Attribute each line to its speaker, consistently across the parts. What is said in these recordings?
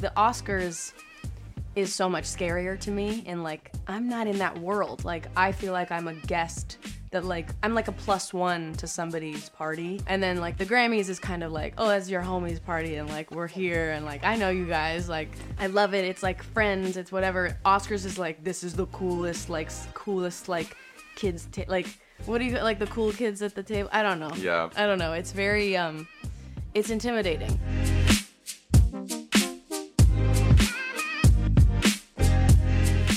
Speaker 1: the Oscars is so much scarier to me and like I'm not in that world. Like I feel like I'm a guest that like I'm like a plus one to somebody's party. And then like the Grammys is kind of like, oh, that's your homie's party and like we're here and like I know you guys. Like I love it. It's like friends, it's whatever. Oscars is like this is the coolest, like coolest like kids ta- like what do you like the cool kids at the table? I don't know.
Speaker 2: Yeah.
Speaker 1: I don't know. It's very um it's intimidating.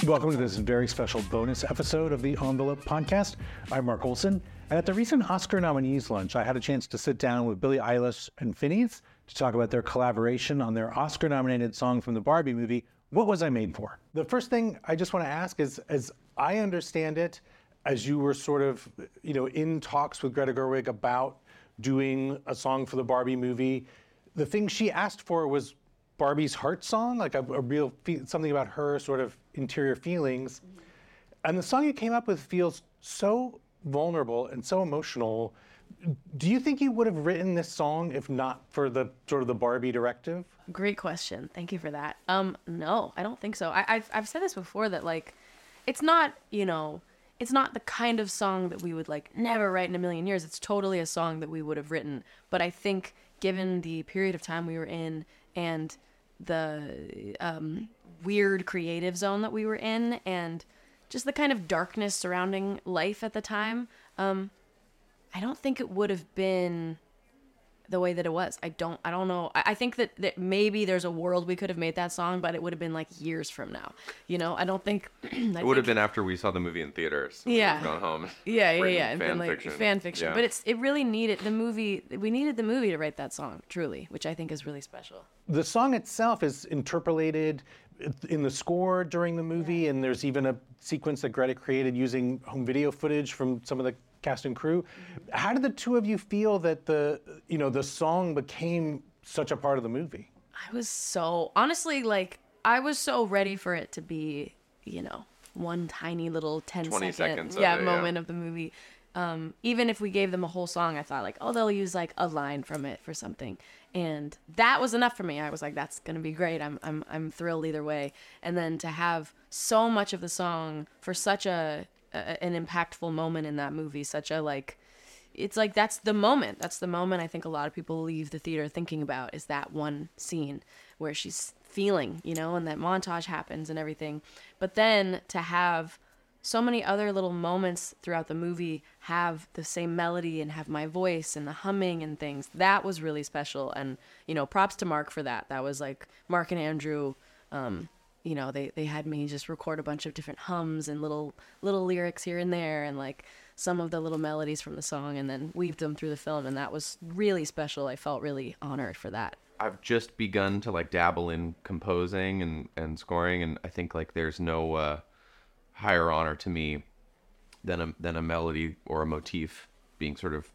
Speaker 3: Welcome to this very special bonus episode of the Envelope Podcast. I'm Mark Olsen, and at the recent Oscar nominees lunch, I had a chance to sit down with Billie Eilish and Finneas to talk about their collaboration on their Oscar-nominated song from the Barbie movie, "What Was I Made For." The first thing I just want to ask is, as I understand it, as you were sort of, you know, in talks with Greta Gerwig about doing a song for the Barbie movie, the thing she asked for was Barbie's heart song, like a, a real something about her sort of interior feelings. And the song you came up with feels so vulnerable and so emotional. Do you think you would have written this song if not for the sort of the Barbie directive?
Speaker 1: Great question. Thank you for that. Um, no, I don't think so. I, I've I've said this before that like, it's not you know, it's not the kind of song that we would like never write in a million years. It's totally a song that we would have written. But I think given the period of time we were in and the um, weird creative zone that we were in and just the kind of darkness surrounding life at the time, um, I don't think it would have been the way that it was. I don't I don't know. I, I think that, that maybe there's a world we could have made that song, but it would have been like years from now. You know, I don't think
Speaker 2: It would have been after we saw the movie in theaters. We
Speaker 1: Yeah.
Speaker 2: Gone home.
Speaker 1: yeah, yeah, yeah, and
Speaker 2: Fan
Speaker 1: been like
Speaker 2: fiction.
Speaker 1: fan fiction.
Speaker 2: Yeah.
Speaker 1: But it's it really needed the movie. We needed the movie to write that song, truly, which I think is really special.
Speaker 3: The song itself is interpolated in the score during the movie, and there's even a sequence that Greta created using home video footage from some of the cast and crew. How did the two of you feel that the you know the song became such a part of the movie?
Speaker 1: I was so honestly like I was so ready for it to be, you know, one tiny little 10
Speaker 2: 20
Speaker 1: second
Speaker 2: seconds of
Speaker 1: yeah,
Speaker 2: it, yeah.
Speaker 1: moment of the movie. Um, even if we gave them a whole song, I thought like, oh, they'll use like a line from it for something, and that was enough for me. I was like, that's gonna be great. I'm I'm I'm thrilled either way. And then to have so much of the song for such a, a an impactful moment in that movie, such a like it's like that's the moment. That's the moment I think a lot of people leave the theater thinking about is that one scene where she's feeling, you know, and that montage happens and everything. But then to have so many other little moments throughout the movie have the same melody and have my voice and the humming and things. That was really special and you know, props to Mark for that. That was like Mark and Andrew um you know they, they had me just record a bunch of different hums and little little lyrics here and there and like some of the little melodies from the song and then weaved them through the film and that was really special i felt really honored for that
Speaker 2: I've just begun to like dabble in composing and, and scoring, and I think like there's no uh, higher honor to me than a than a melody or a motif being sort of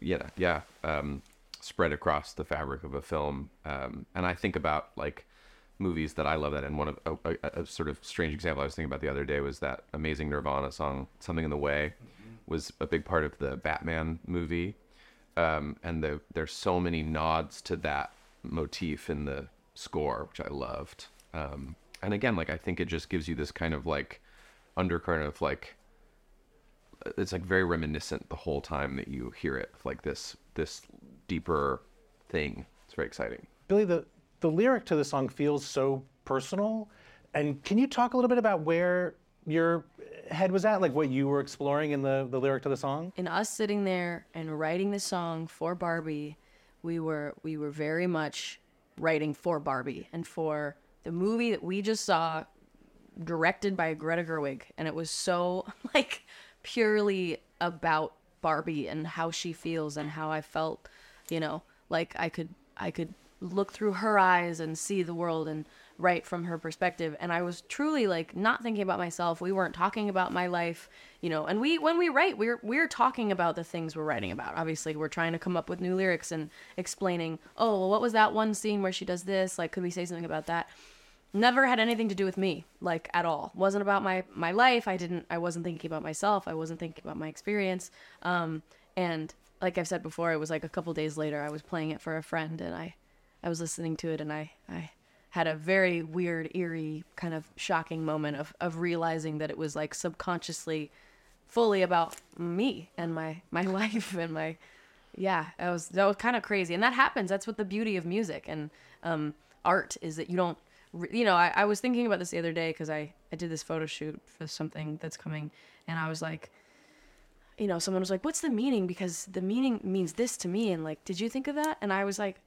Speaker 2: yeah yeah um, spread across the fabric of a film. Um, and I think about like movies that I love that, and one of a, a, a sort of strange example I was thinking about the other day was that amazing Nirvana song "Something in the Way" was a big part of the Batman movie um, and the, there's so many nods to that motif in the score, which I loved. Um, and again, like I think it just gives you this kind of like undercurrent of like it's like very reminiscent the whole time that you hear it, like this this deeper thing. It's very exciting.
Speaker 3: Billie, the, the lyric to the song feels so personal. And can you talk a little bit about where your head was at, like what you were exploring in the, the lyric to the song?
Speaker 1: in us sitting there and writing the song for Barbie, we were we were very much writing for Barbie and for the movie that we just saw directed by Greta Gerwig and it was so like purely about Barbie and how she feels and how I felt, you know, like I could I could look through her eyes and see the world and write from her perspective and I was truly like not thinking about myself. We weren't talking about my life, you know, and we when we write, we're we're talking about the things we're writing about. Obviously, we're trying to come up with new lyrics and explaining, "Oh, well, what was that one scene where she does this? Like could we say something about that?" never had anything to do with me like at all wasn't about my my life i didn't i wasn't thinking about myself i wasn't thinking about my experience um and like i've said before it was like a couple days later i was playing it for a friend and i i was listening to it and i i had a very weird, eerie, kind of shocking moment of of realizing that it was like subconsciously, fully about me and my my life and my, yeah, that was that was kind of crazy, and that happens. That's what the beauty of music and um, art is that you don't, you know, I, I was thinking about this the other day because I I did this photo shoot for something that's coming, and I was like you know, someone was like, "What's the meaning?" Because the meaning means this to me, and like, did you think of that? And I was like,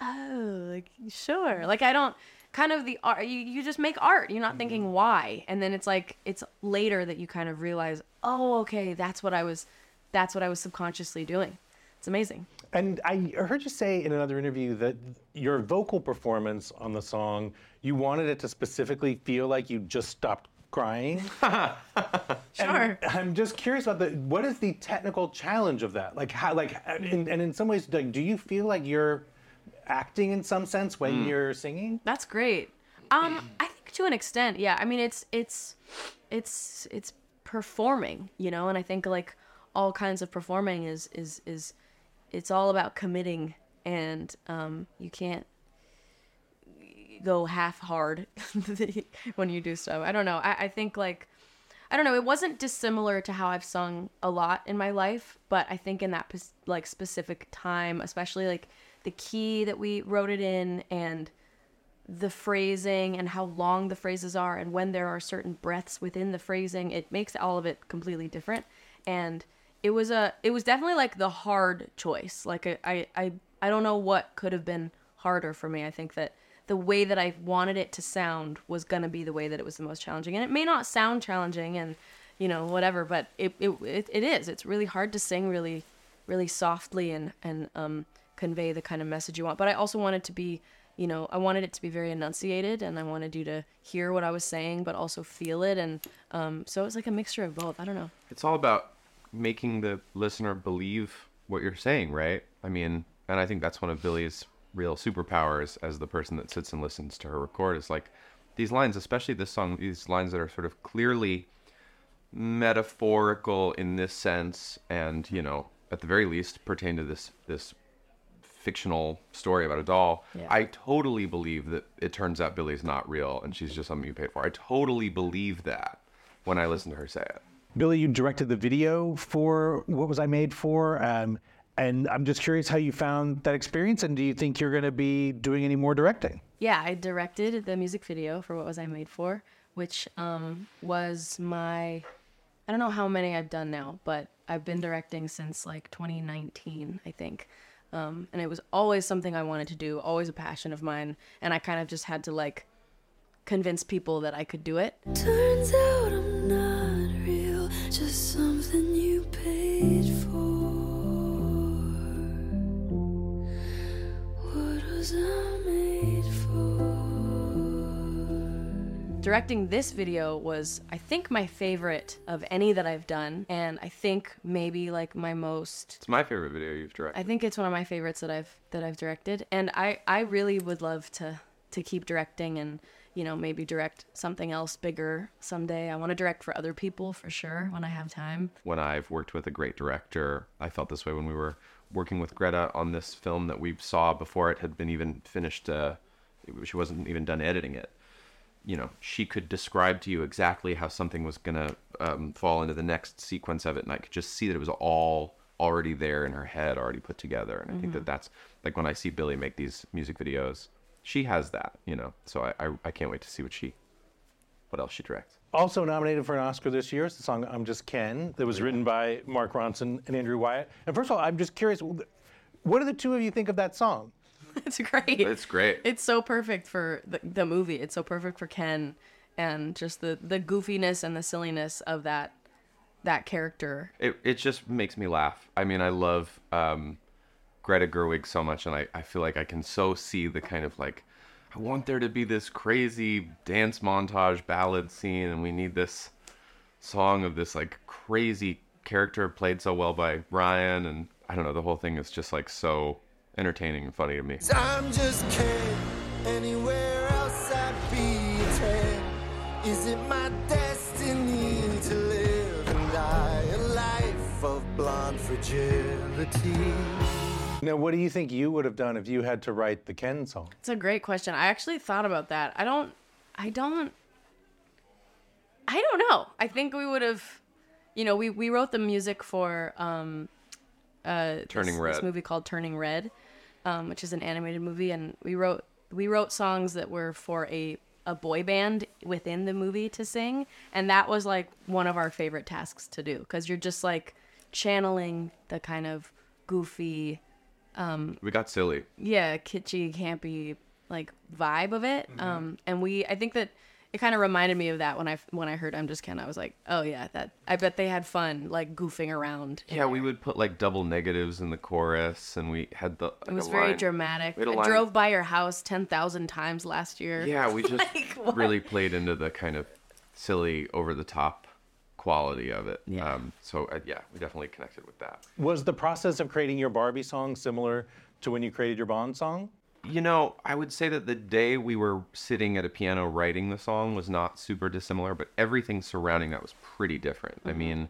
Speaker 1: "Oh, like sure." Like I don't kind of the art. You you just make art. You're not thinking mm-hmm. why, and then it's like it's later that you kind of realize, "Oh, okay, that's what I was, that's what I was subconsciously doing." It's amazing.
Speaker 3: And I heard you say in another interview that your vocal performance on the song, you wanted it to specifically feel like you just stopped crying.
Speaker 1: Sure.
Speaker 3: I'm just curious about the what is the technical challenge of that? Like how like in, and in some ways like do you feel like you're acting in some sense when you're singing?
Speaker 1: That's great. Um, I think to an extent, yeah. I mean, it's it's it's it's performing, you know, and I think like all kinds of performing is is is it's all about committing, and um, you can't go half hard when you do so. I don't know. I, I think like I don't know. It wasn't dissimilar to how I've sung a lot in my life, but I think in that like specific time, especially like the key that we wrote it in and the phrasing and how long the phrases are and when there are certain breaths within the phrasing, it makes all of it completely different. And it was a it was definitely like the hard choice. Like I I I, don't know what could have been harder for me. I think that the way that I wanted it to sound was gonna be the way that it was the most challenging. And it may not sound challenging and you know whatever, but it it it, it is. It's really hard to sing really really softly and and um convey the kind of message you want. But I also wanted to be you know, I wanted it to be very enunciated and I wanted you to hear what I was saying, but also feel it. And um, so it was like a mixture of both. I don't know.
Speaker 2: It's all about making the listener believe what you're saying, right? I mean, and I think that's one of Billie's real superpowers as the person that sits and listens to her record is like these lines, especially this song, these lines that are sort of clearly metaphorical in this sense and, you know, at the very least pertain to this this fictional story about a doll.
Speaker 1: Yeah.
Speaker 2: I totally believe that it turns out Billie's not real and she's just something you paid for. I totally believe that when I listen to her say it.
Speaker 3: Billie, you directed the video for What Was I Made For? Um, and I'm just curious how you found that experience, and do you think you're going to be doing any more directing?
Speaker 1: Yeah, I directed the music video for What Was I Made For, which um, was my. I don't know how many I've done now, but I've been directing since like 2019, I think. Um, and it was always something I wanted to do, always a passion of mine. And I kind of just had to like convince people that I could do it.
Speaker 4: Turns out I'm not real, just something you paid for.
Speaker 1: Directing this video was, I think, my favorite of any that I've done. And I think maybe like my most
Speaker 2: It's my favorite video you've directed.
Speaker 1: I think it's one of my favorites that I've that I've directed, and I I really would love to to keep directing and you know maybe direct something else bigger someday. I want to direct for other people for sure when I have time.
Speaker 2: when I've worked with a great director. I felt this way when we were working with Greta on this film that we saw before it had been even finished. Uh, she wasn't even done editing it. You know, she could describe to you exactly how something was gonna um, fall into the next sequence of it, and I could just see that it was all already there in her head, already put together. And I think that that's like when I see Billie make these music videos, she has that. You know, so I I, I can't wait to see what she, what else she directs.
Speaker 3: Also nominated for an Oscar this year is the song I'm Just Ken, that was written by Mark Ronson and Andrew Wyatt. And first of all, I'm just curious, what do the two of you think of that song?
Speaker 1: it's great.
Speaker 2: It's great.
Speaker 1: It's so perfect for the, the movie. It's so perfect for Ken, and just the the goofiness and the silliness of that that character.
Speaker 2: it, it just makes me laugh. I mean, I love um, Greta Gerwig so much, and I, I feel like I can so see the kind of like, I want there to be this crazy dance montage ballad scene, and we need this song of this like crazy character played so well by Ryan, and I don't know, the whole thing is just like so entertaining and funny to me.
Speaker 5: I'm just kidding. Anywhere else I'd be a 10. Is it my destiny to live and die a life of blonde fragility?
Speaker 3: Now, what do you think you would have done if you had to write the Ken song?
Speaker 1: It's a great question. I actually thought about that. I don't. I don't. I don't know. I think we would have. You know, we we wrote the music for um, uh,
Speaker 2: Turning
Speaker 1: this,
Speaker 2: Red.
Speaker 1: This movie called Turning Red, um, which is an animated movie, and we wrote we wrote songs that were for a a boy band within the movie to sing, and that was like one of our favorite tasks to do because you're just like channeling the kind of goofy Um,
Speaker 2: We got silly.
Speaker 1: yeah kitschy campy like vibe of it
Speaker 2: Mm-hmm.
Speaker 1: um and we i think that it kind of reminded me of that when i when i heard i'm just ken i was like oh yeah that i bet they had fun like goofing around in
Speaker 2: Yeah, we would put like double negatives in the chorus, and we had the.
Speaker 1: it was very dramatic
Speaker 2: We had a
Speaker 1: i
Speaker 2: line-
Speaker 1: drove by your house 10,000 times last year
Speaker 2: Yeah, we just
Speaker 1: Like,
Speaker 2: really played into the kind of silly, over the top quality of it.
Speaker 1: Yeah.
Speaker 2: Um, so uh, yeah, we definitely connected with that.
Speaker 3: Was the process of creating your Barbie song similar to when you created your Bond song?
Speaker 2: You know, I would say that the day we were sitting at a piano writing the song was not super dissimilar, but everything surrounding that was pretty different. I mean,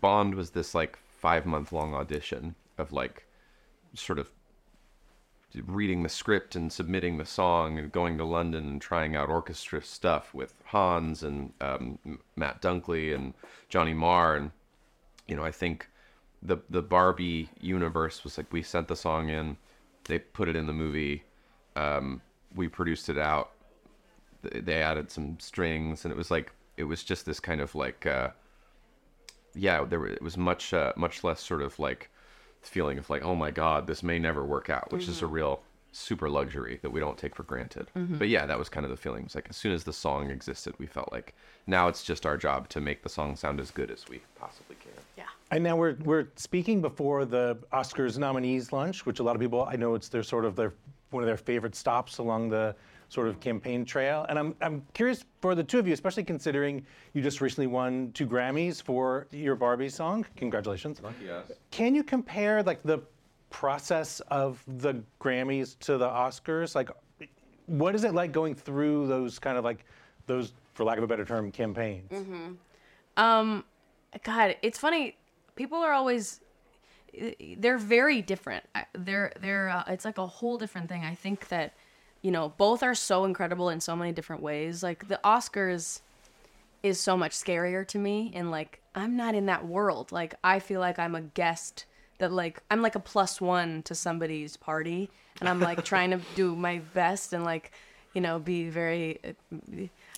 Speaker 2: Bond was this like five month long audition of like sort of reading the script and submitting the song and going to London and trying out orchestra stuff with Hans and um, Matt Dunkley and Johnny Marr and you know I think the the Barbie universe was like we sent the song in, they put it in the movie, um, we produced it out, they added some strings and it was like it was just this kind of like uh, yeah there were, it was much uh, much less sort of like feeling of like oh my god this may never work out which is a real super luxury that we don't take for granted. But yeah that was kind of the feeling it's like as soon as the song existed we felt like now it's just our job to make the song sound as good as we possibly can.
Speaker 1: Yeah
Speaker 3: And now we're we're speaking before the Oscars nominees lunch, which a lot of people I know it's their sort of their one of their favorite stops along the sort of campaign trail. And I'm I'm curious for the two of you, especially considering you just recently won two Grammys for your Barbie song. Congratulations. Can you compare like the process of the Grammys to the Oscars? Like what is it like going through those kind of like those for lack of a better term campaigns? Mm-hmm.
Speaker 1: Um, God, it's funny. People are always they're very different. They're they're uh, it's like a whole different thing. I think that you know, both are so incredible in so many different ways. Like the Oscars is so much scarier to me and like I'm not in that world. Like I feel like I'm a guest that like I'm like a plus 1 to somebody's party and I'm like trying to do my best and like you know be very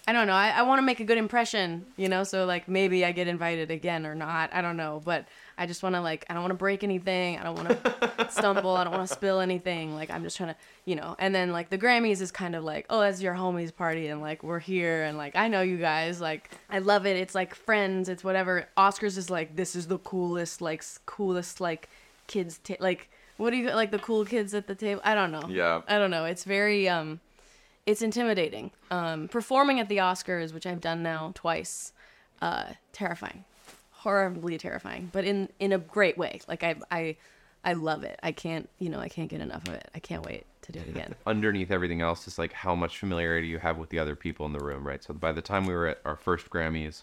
Speaker 1: I don't know. I, I want to make a good impression, you know, so like maybe I get invited again or not. I don't know, but I just want to like I don't want to break anything. I don't want to stumble. I don't want to spill anything. Like I'm just trying to, you know. And then like the Grammys is kind of like, oh, that's your homies party, and like we're here, and like I know you guys. Like I love it. It's like friends. It's whatever. Oscars is like this is the coolest, like coolest, like kids ta- like what do you like the cool kids at the table? I don't know.
Speaker 2: Yeah.
Speaker 1: I don't know. It's very um it's intimidating. Um, performing at the Oscars, which I've done now twice, uh, terrifying, horribly terrifying, but in in a great way. Like I I I love it. I can't you know I can't get enough of it. I can't wait to do it again.
Speaker 2: underneath everything else is like how much familiarity you have with the other people in the room, right? So by the time we were at our first Grammys,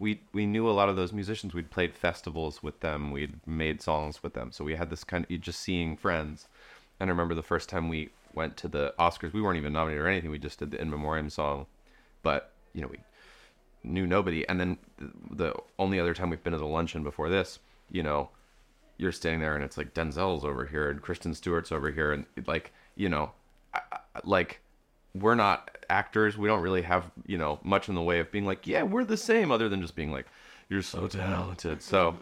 Speaker 2: we we knew a lot of those musicians. We'd played festivals with them. We'd made songs with them. So we had this kind of just seeing friends. And I remember the first time we went to the Oscars, we weren't even nominated or anything. We just did the in memoriam song, but you know we knew nobody. And then the, only other time we've been to the luncheon before this, you know, you're standing there and it's like Denzel's over here and Kristen Stewart's over here and like you know, like we're not actors. We don't really have you know much in the way of being like yeah we're the same other than just being like you're so talented. So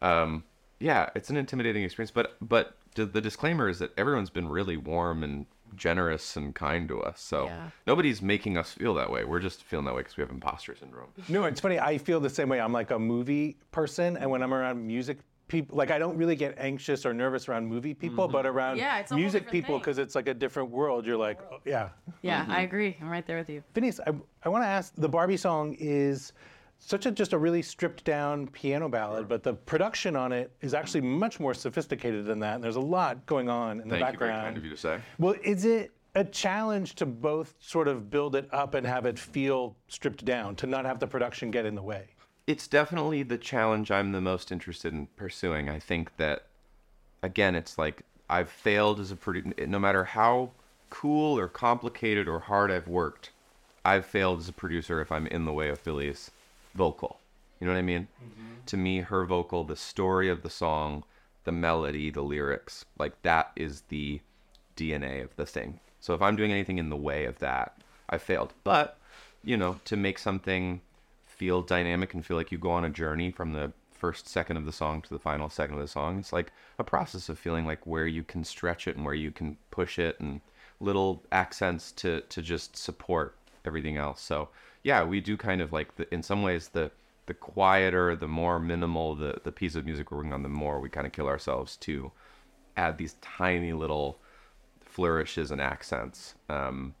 Speaker 2: um, yeah, it's an intimidating experience. But but the disclaimer is that everyone's been really warm and generous and kind to us. So
Speaker 1: Yeah.
Speaker 2: nobody's making us feel that way. We're just feeling that way because we have imposter syndrome.
Speaker 3: No, it's funny. I feel the same way. I'm like a movie person, and when I'm around music people, like I don't really get anxious or nervous around movie people, mm-hmm. but around
Speaker 1: Yeah, it's
Speaker 3: music people because it's like a different world. You're like, oh, yeah.
Speaker 1: Yeah, mm-hmm. I agree. I'm right there with you.
Speaker 3: Finneas, I, I want to ask. The Barbie song is such a just a really stripped down piano ballad, but the production on it is actually much more sophisticated than that. And there's a lot going on in the
Speaker 2: Thank you. Very
Speaker 3: background.
Speaker 2: kind of you to say.
Speaker 3: Well, is it a challenge to both sort of build it up and have it feel stripped down, to not have the production get in the way?
Speaker 2: it's definitely the challenge I'm the most interested in pursuing. I think that again, it's like I've failed as a producer. No matter how cool or complicated or hard I've worked, I've failed as a producer if I'm in the way of Billie's vocal. You know what I mean? Mm-hmm. To me, her vocal, the story of the song, the melody, the lyrics, like that is the DNA of the thing. So if I'm doing anything in the way of that, I failed. But, you know, to make something feel dynamic and feel like you go on a journey from the first second of the song to the final second of the song, it's like a process of feeling like where you can stretch it and where you can push it and little accents to to just support everything else. So, yeah, we do kind of like the in some ways the the quieter, the more minimal the the piece of music we're working on, the more we kind of kill ourselves to add these tiny little flourishes and accents. Um,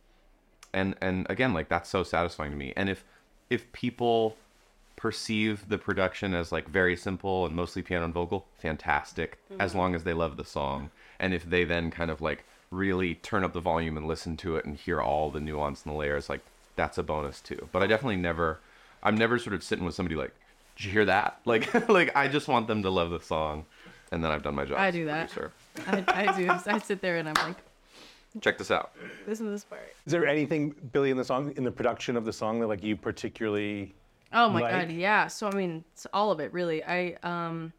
Speaker 2: and and again, like that's so satisfying to me. And if if people perceive the production as like very simple and mostly piano and vocal, fantastic. As long as they love the song, and if they then kind of like really turn up the volume and listen to it and hear all the nuance and the layers, like that's a bonus too. But I definitely never, I'm never sort of sitting with somebody like, did you hear that? Like like I just want them to love the song, and then I've done my job.
Speaker 1: I do that.
Speaker 2: producer.
Speaker 1: I, I do. I sit there and I'm like,
Speaker 2: Check this out.
Speaker 1: listen to this part.
Speaker 3: Is there anything, Billie, in the song, in the production of the song that like you particularly?
Speaker 1: Oh my
Speaker 3: like?
Speaker 1: god, yeah. So I mean, it's all of it really. I um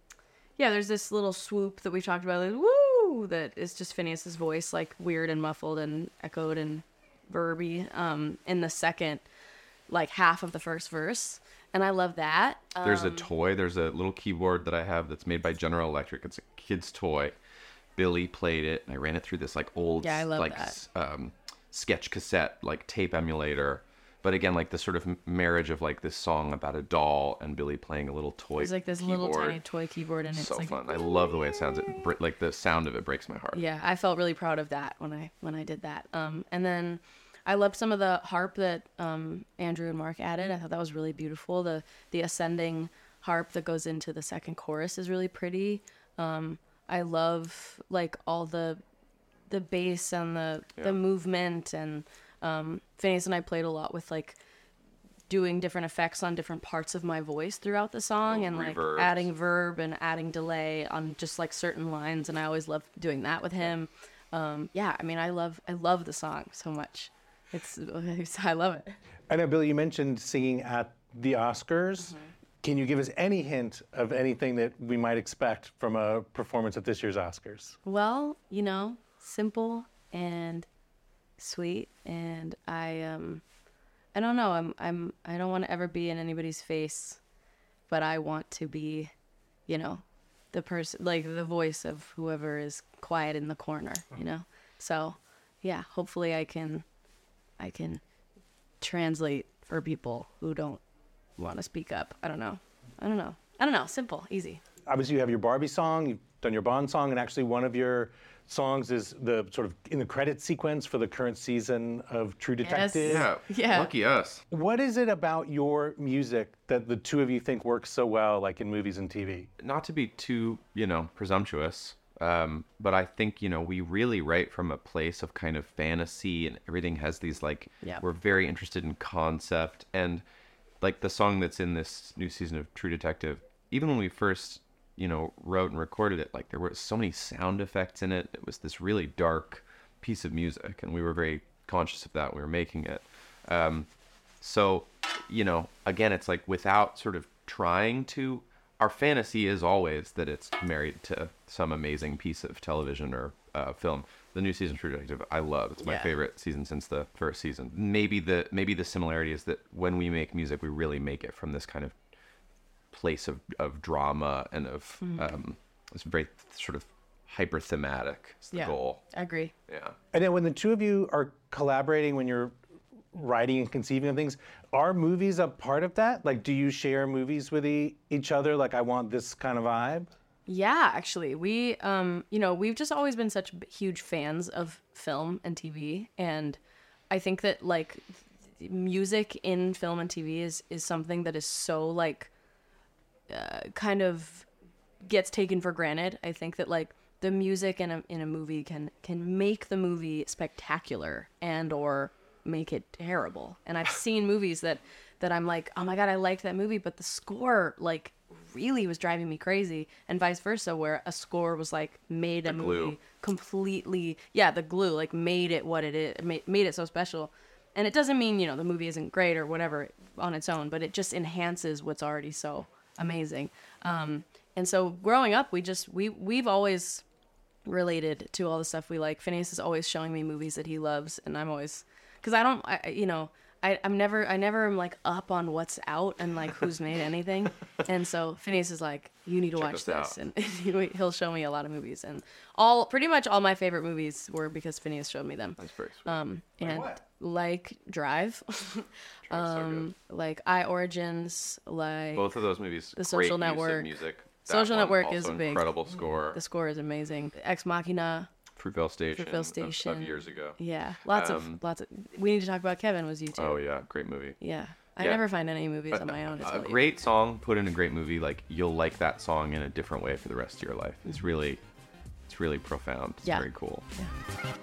Speaker 1: yeah, there's this little swoop that we talked about, like, woo, that is just Finneas's voice, like weird and muffled and echoed and verby, um, in the second like half of the first verse. And I love that. Um,
Speaker 2: There's a toy. There's a little keyboard that I have that's made by General Electric. It's a kid's toy. Billie played it. And I ran it through this like old
Speaker 1: Yeah, I love
Speaker 2: like
Speaker 1: that.
Speaker 2: um, sketch cassette like tape emulator. But again, like the sort of marriage of like this song about a doll and Billie playing a little toy.
Speaker 1: it's like this little tiny toy keyboard and it's
Speaker 2: so
Speaker 1: like
Speaker 2: fun. I love the way it sounds. It like the sound of it breaks my heart.
Speaker 1: yeah i felt really proud of that when i when i did that um and then i loved some of the harp that um andrew and mark added i thought that was really beautiful the the ascending harp that goes into the second chorus is really pretty um i love like all the the bass and the
Speaker 2: Yeah.
Speaker 1: the movement and um finneas and i played a lot with like doing different effects on different parts of my voice throughout the song
Speaker 2: Little
Speaker 1: and like
Speaker 2: reverbs.
Speaker 1: adding verb and adding delay on just like certain lines and I always love doing that with him. Um yeah, I mean I love I love the song so much. It's I love it.
Speaker 3: I know, Bill, you mentioned singing at the Oscars.
Speaker 1: Mm-hmm.
Speaker 3: Can you give us any hint of anything that we might expect from a performance at this year's Oscars?
Speaker 1: Well, you know, simple and sweet and I um I don't know, I'm I'm I don't want to ever be in anybody's face, but I want to be, you know, the person like the voice of whoever is quiet in the corner, you know? So, yeah, hopefully I can I can translate for people who don't want to speak up. I don't know. I don't know. I don't know. Simple, easy.
Speaker 3: Obviously, you have your Barbie song, you've done your Bond song, and actually, one of your songs is the sort of in the credit sequence for the current season of True Detective.
Speaker 2: Yeah.
Speaker 1: Yeah.
Speaker 2: Lucky us.
Speaker 3: What is it about your music that the two of you think works so well, like in movies and TV?
Speaker 2: not to be too, you know, presumptuous, um, but I think, you know, we really write from a place of kind of fantasy and everything has these like,
Speaker 1: Yeah.
Speaker 2: we're very interested in concept. And like the song that's in this new season of True Detective, even when we first, you know, wrote and recorded it, like there were so many sound effects in it. It was this really dark piece of music, and we were very conscious of that when we were making it. Um, so, you know, again, it's like without sort of trying to, our fantasy is always that it's married to some amazing piece of television or uh, film. The new season of True Detective, I love. It's my
Speaker 1: Yeah.
Speaker 2: favorite season since the first season. Maybe the maybe the similarity is that when we make music, we really make it from this kind of place of, of drama and of
Speaker 1: Mm-hmm.
Speaker 2: um, it's very sort of hyper thematic. Is the
Speaker 1: Yeah.
Speaker 2: goal.
Speaker 1: I agree.
Speaker 2: Yeah.
Speaker 3: And then when the two of you are collaborating, when you're writing and conceiving of things, are movies a part of that? Like, do you share movies with e- each other? Like, I want this kind of vibe?
Speaker 1: Yeah, actually, we um, you know, we've just always been such huge fans of film and TV, and I think that like music in film and TV is is something that is so like uh, kind of gets taken for granted. I think that like the music in a in a movie can can make the movie spectacular and or make it terrible. And I've seen movies that that I'm like, "Oh my god, I liked that movie, but the score like really was driving me crazy, and vice versa, where a score was like made a
Speaker 2: glue.
Speaker 1: movie completely. Yeah, the glue like made it what it is, made, made it so special. And it doesn't mean you know the movie isn't great or whatever on its own, but it just enhances what's already so amazing. Um, and so growing up, we just we we've always related to all the stuff we like. Finneas is always showing me movies that he loves, and I'm always because I don't, I, you know, I, I'm never, I never am like up on what's out and like who's made anything, and so Finneas is like, you need to
Speaker 2: Check
Speaker 1: watch
Speaker 2: this
Speaker 1: and he- he'll show me a lot of movies, and all pretty much all my favorite movies were because Finneas showed me them.
Speaker 2: That's very sweet.
Speaker 1: Um, and
Speaker 3: what?
Speaker 1: like Drive,
Speaker 2: Drive's so
Speaker 1: um, like I Origins, like
Speaker 2: Both of those movies.
Speaker 1: The Social Network.
Speaker 2: music. That
Speaker 1: Social Network is big.
Speaker 2: incredible score.
Speaker 1: the score is amazing. Ex Machina,
Speaker 2: Fruitvale Station.
Speaker 1: Fruitvale
Speaker 2: of-
Speaker 1: Station.
Speaker 2: Of, years ago.
Speaker 1: yeah, lots
Speaker 2: Um,
Speaker 1: of lots of. We need to talk about Kevin. Was you too?
Speaker 2: Oh yeah, great movie.
Speaker 1: Yeah. I
Speaker 2: Yeah.
Speaker 1: never find any movies on my own.
Speaker 2: A
Speaker 1: tell you.
Speaker 2: great song put in a great movie like you'll like that song in a different way for the rest of your life it's really it's really profound it's
Speaker 1: Yeah.
Speaker 2: very cool
Speaker 1: Yeah.